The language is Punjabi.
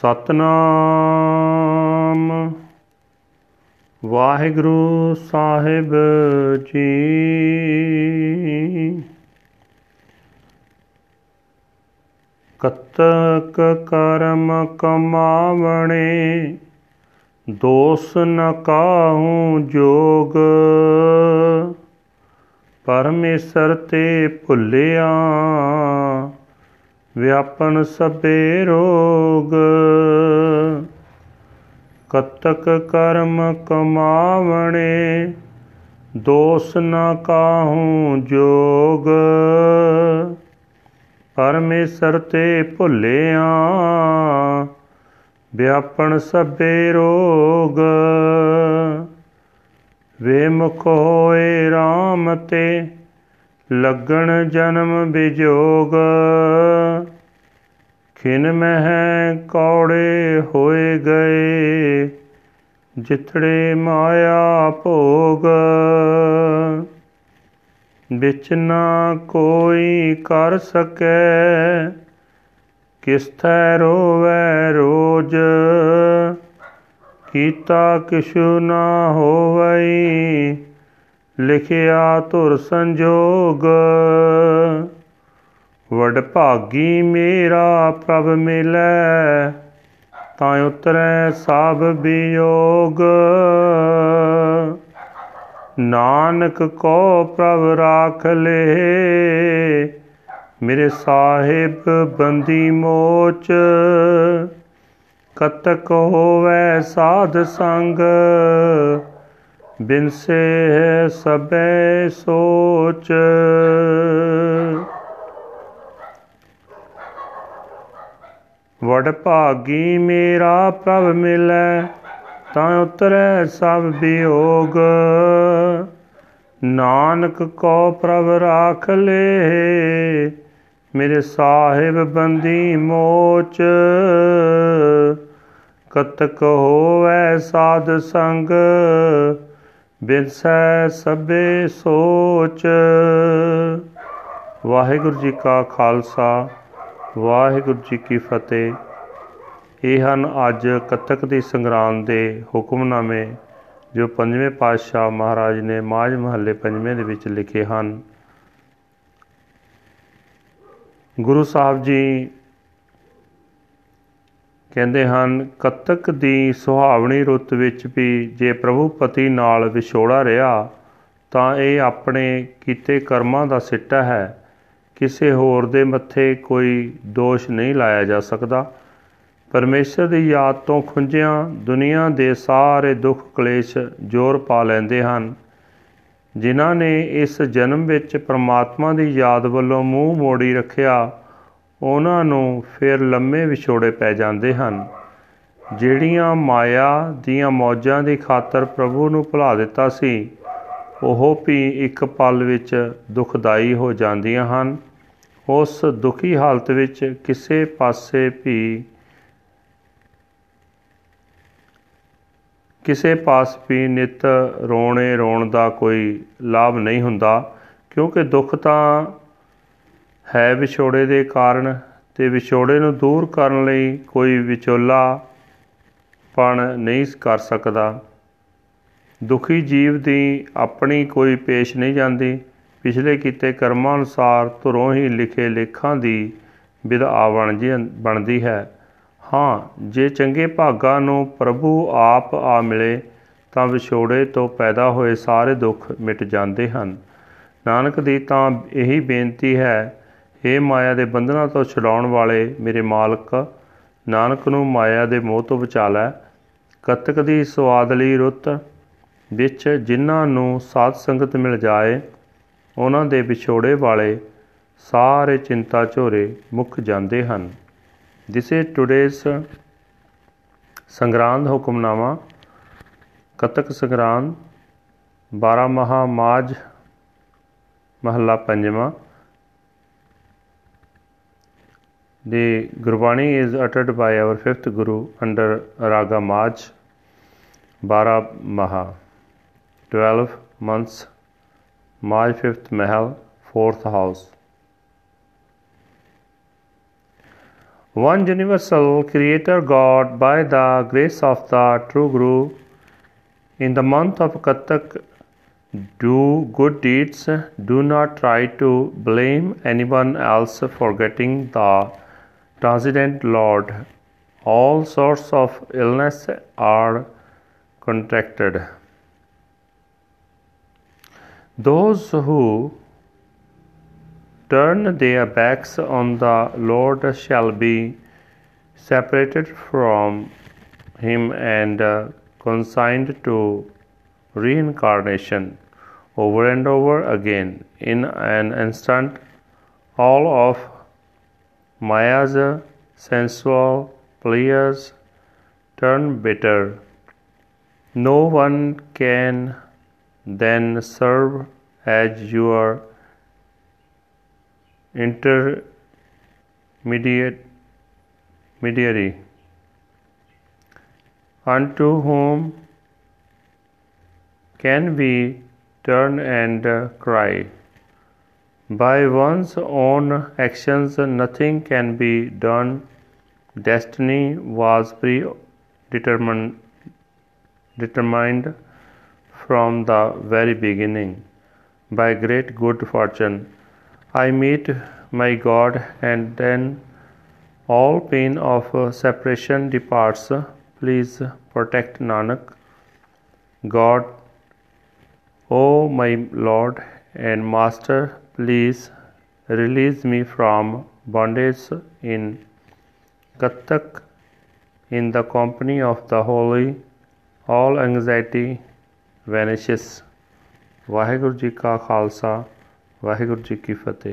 ਸਤਨਾਮ। ਵਾਹਿਗੁਰੂ ਸਾਹਿਬ ਜੀ। ਕਤਕ ਕਰਮ ਕਮਾਵਣੇ ਦੋਸ ਨ ਕਾਹੂ ਜੋਗ। ਪਰਮੇਸ਼ਰ ਤੇ ਭੁੱਲਿਆ ਵਿਆਪਨ ਸਭੇ ਰੋਗ। ਕਤਕ ਕਰਮ ਕਮਾਵਣੇ, ਦੋਸ ਨ ਕਾਹੂ ਜੋਗ। ਪਰਮੇਸ਼ਰ ਤੇ ਭੁੱਲਿਆ ਵਿਆਪਣ ਸਭੇ ਰੋਗ। ਵੇ ਮੁਖ ਹੋਏ RAM ਤੇ, ਲੱਗਣ ਜਨਮ ਵਿਜੋਗ ਖਿਨ ਮਹਿ ਕੌੜੇ ਹੋਏ ਗਏ ਜਿਤੜੇ ਮਾਇਆ ਭੋਗ। ਵਿੱਚ ਨਾ ਕੋਈ ਕਰ ਸਕੈ ਕਿਸ ਥੈ ਰੋਵੈ ਰੋਜ। ਕੀਤਾ ਕਿਛੁ ਨਾ ਹੋਵਈ ਲਿਖਿਆ ਧੁਰ ਸੰਜੋਗ। ਵਡ ਭਾਗੀ ਮੇਰਾ ਪ੍ਰਭ ਮਿਲੈ, ਤਾਂ ਉਤਰੈ ਸਭ ਬਿਯੋਗ। ਨਾਨਕ ਕੋ ਪ੍ਰਭ ਰਾਖ ਲੇ, ਮੇਰੇ ਸਾਹਿਬ ਬੰਦੀ ਮੋਚ। ਕਤਕ ਹੋਵੇ ਸਾਧ ਸੰਗ ਬਿਨਸੇ ਸਬੈ ਸੋਚ। ਵਡ ਭਾਗੀ ਮੇਰਾ ਪ੍ਰਭ ਮਿਲੈ, ਤਾਂ ਉਤਰੈ ਸਭ ਬਿਯੋਗ। ਨਾਨਕ ਕੋ ਪ੍ਰਭ ਰਾਖ ਲੇ, ਮੇਰੇ ਸਾਹਿਬ ਬੰਦੀ ਮੋਚ। ਕਤਕ ਹੋਵੈ ਸਾਧ ਸੰਗ, ਬਿਨਸੈ ਸਭੇ ਸੋਚ। ਵਾਹਿਗੁਰੂ ਜੀ ਕਾ ਖਾਲਸਾ। ਵਾਹਿਗੁਰੂ ਜੀ ਕੀ ਫਤਿਹ। ਇਹ ਹਨ ਅੱਜ ਕੱਤਕ ਦੀ ਸੰਗਰਾਮ ਦੇ ਹੁਕਮਨਾਮੇ, ਜੋ ਪੰਜਵੇਂ ਪਾਤਸ਼ਾਹ ਮਹਾਰਾਜ ਨੇ ਮਾਝ ਮਹੱਲੇ ਪੰਜਵੇਂ ਦੇ ਵਿੱਚ ਲਿਖੇ ਹਨ। ਗੁਰੂ ਸਾਹਿਬ ਜੀ ਕਹਿੰਦੇ ਹਨ ਕੱਤਕ ਦੀ ਸੁਹਾਵਣੀ ਰੁੱਤ ਵਿੱਚ ਵੀ ਜੇ ਪ੍ਰਭੂ ਪਤੀ ਨਾਲ ਵਿਛੋੜਾ ਰਿਹਾ, ਤਾਂ ਇਹ ਆਪਣੇ ਕੀਤੇ ਕਰਮਾਂ ਦਾ ਸਿੱਟਾ ਹੈ। ਕਿਸੇ ਹੋਰ ਦੇ ਮੱਥੇ ਕੋਈ ਦੋਸ਼ ਨਹੀਂ ਲਾਇਆ ਜਾ ਸਕਦਾ। ਪਰਮੇਸ਼ਰ ਦੀ ਯਾਦ ਤੋਂ ਖੁੰਝਿਆਂ ਦੁਨੀਆ ਦੇ ਸਾਰੇ ਦੁੱਖ ਕਲੇਸ਼ ਜ਼ੋਰ ਪਾ ਲੈਂਦੇ ਹਨ। ਜਿਨ੍ਹਾਂ ਨੇ ਇਸ ਜਨਮ ਵਿੱਚ ਪ੍ਰਮਾਤਮਾ ਦੀ ਯਾਦ ਵੱਲੋਂ ਮੂੰਹ ਮੋੜੀ ਰੱਖਿਆ, ਉਹਨਾਂ ਨੂੰ ਫਿਰ ਲੰਮੇ ਵਿਛੋੜੇ ਪੈ ਜਾਂਦੇ ਹਨ। ਜਿਹੜੀਆਂ ਮਾਇਆ ਦੀਆਂ ਮੌਜਾਂ ਦੀ ਖਾਤਰ ਪ੍ਰਭੂ ਨੂੰ ਭੁਲਾ ਦਿੱਤਾ ਸੀ, ਉਹ ਵੀ ਇੱਕ ਪਲ ਵਿੱਚ ਦੁਖਦਾਈ ਹੋ ਜਾਂਦੀਆਂ ਹਨ। ਉਸ ਦੁਖੀ ਹਾਲਤ ਵਿੱਚ ਕਿਸੇ ਪਾਸੇ ਵੀ, ਕਿਸੇ ਪਾਸ ਵੀ ਨਿਤ ਰੋਣੇ ਰੋਣ ਦਾ ਕੋਈ ਲਾਭ ਨਹੀਂ ਹੁੰਦਾ, ਕਿਉਂਕਿ ਦੁੱਖ ਤਾਂ ਹੈ ਵਿਛੋੜੇ ਦੇ ਕਾਰਨ ਤੇ ਵਿਛੋੜੇ ਨੂੰ ਦੂਰ ਕਰਨ ਲਈ ਕੋਈ ਵਿਚੋਲਾ ਪਣ ਨਹੀਂ ਕਰ ਸਕਦਾ। ਦੁਖੀ ਜੀਵ ਦੀ ਆਪਣੀ ਕੋਈ ਪੇਸ਼ ਨਹੀਂ ਜਾਂਦੀ। ਪਿਛਲੇ ਕੀਤੇ ਕਰਮਾਂ ਅਨੁਸਾਰ ਧੁਰੋਂ ਹੀ ਲਿਖੇ ਲੇਖਾਂ ਦੀ ਵਿਧਾ ਬਣਦੀ ਹੈ। ਹਾਂ, ਜੇ ਚੰਗੇ ਭਾਗਾਂ ਨੂੰ ਪ੍ਰਭੂ ਆਪ ਆ ਮਿਲੇ, ਤਾਂ ਵਿਛੋੜੇ ਤੋਂ ਪੈਦਾ ਹੋਏ ਸਾਰੇ ਦੁੱਖ ਮਿਟ ਜਾਂਦੇ ਹਨ। ਨਾਨਕ ਦੀ ਤਾਂ ਇਹੀ ਬੇਨਤੀ ਹੈ हे ਮਾਇਆ ਦੇ ਬੰਧਨਾਂ ਤੋਂ ਛੁਡਾਉਣ ਵਾਲੇ ਮੇਰੇ ਮਾਲਕ, ਨਾਨਕ ਨੂੰ ਮਾਇਆ ਦੇ ਮੋਹ ਤੋਂ ਬਚਾ ਲੈ। ਕਤਕ ਦੀ ਸਵਾਦਲੀ ਰੁੱਤ, ਵਿੱਚ ਜਿਨ੍ਹਾਂ ਨੂੰ ਸਾਧ ਸੰਗਤ ਮਿਲ ਜਾਏ ਉਹਨਾਂ ਦੇ ਵਿਛੋੜੇ ਵਾਲੇ ਸਾਰੇ ਚਿੰਤਾ ਝੋਰੇ ਮੁੱਕ ਜਾਂਦੇ ਹਨ This is today's Sangrand hukamnama Katak Sangrand 12 Maha Majh Mahalla ਪੰਜਵਾਂ The Gurbani is uttered by our fifth Guru under Raga Maj, Bara Maha, 12 months, Maj fifth Mahal, fourth house. One universal Creator God, by the grace of the true Guru, in the month of Katak, do good deeds. Do not try to blame anyone else, for getting the transcendent Lord. All sorts of illness are contracted. Those who turn their backs on the Lord shall be separated from Him and uh, consigned to reincarnation over and over again in an instant. All of Maya's sensual pleasures turn bitter. No one can then serve as your intermediate mediary unto whom can we turn and cry? By one's own actions nothing can be done. Destiny was predetermined determined from the very beginning by great good fortune I meet my God, and then all pain of separation departs. Please protect Nanak. God, O my Lord and Master, please release me from bondage in Katak in the company of the holy. All anxiety vanishes. Waheguru ji ਕਾ ਖਾਲਸਾ ਵਾਹਿਗੁਰੂ ਜੀ ਕੀ ਫਤਿਹ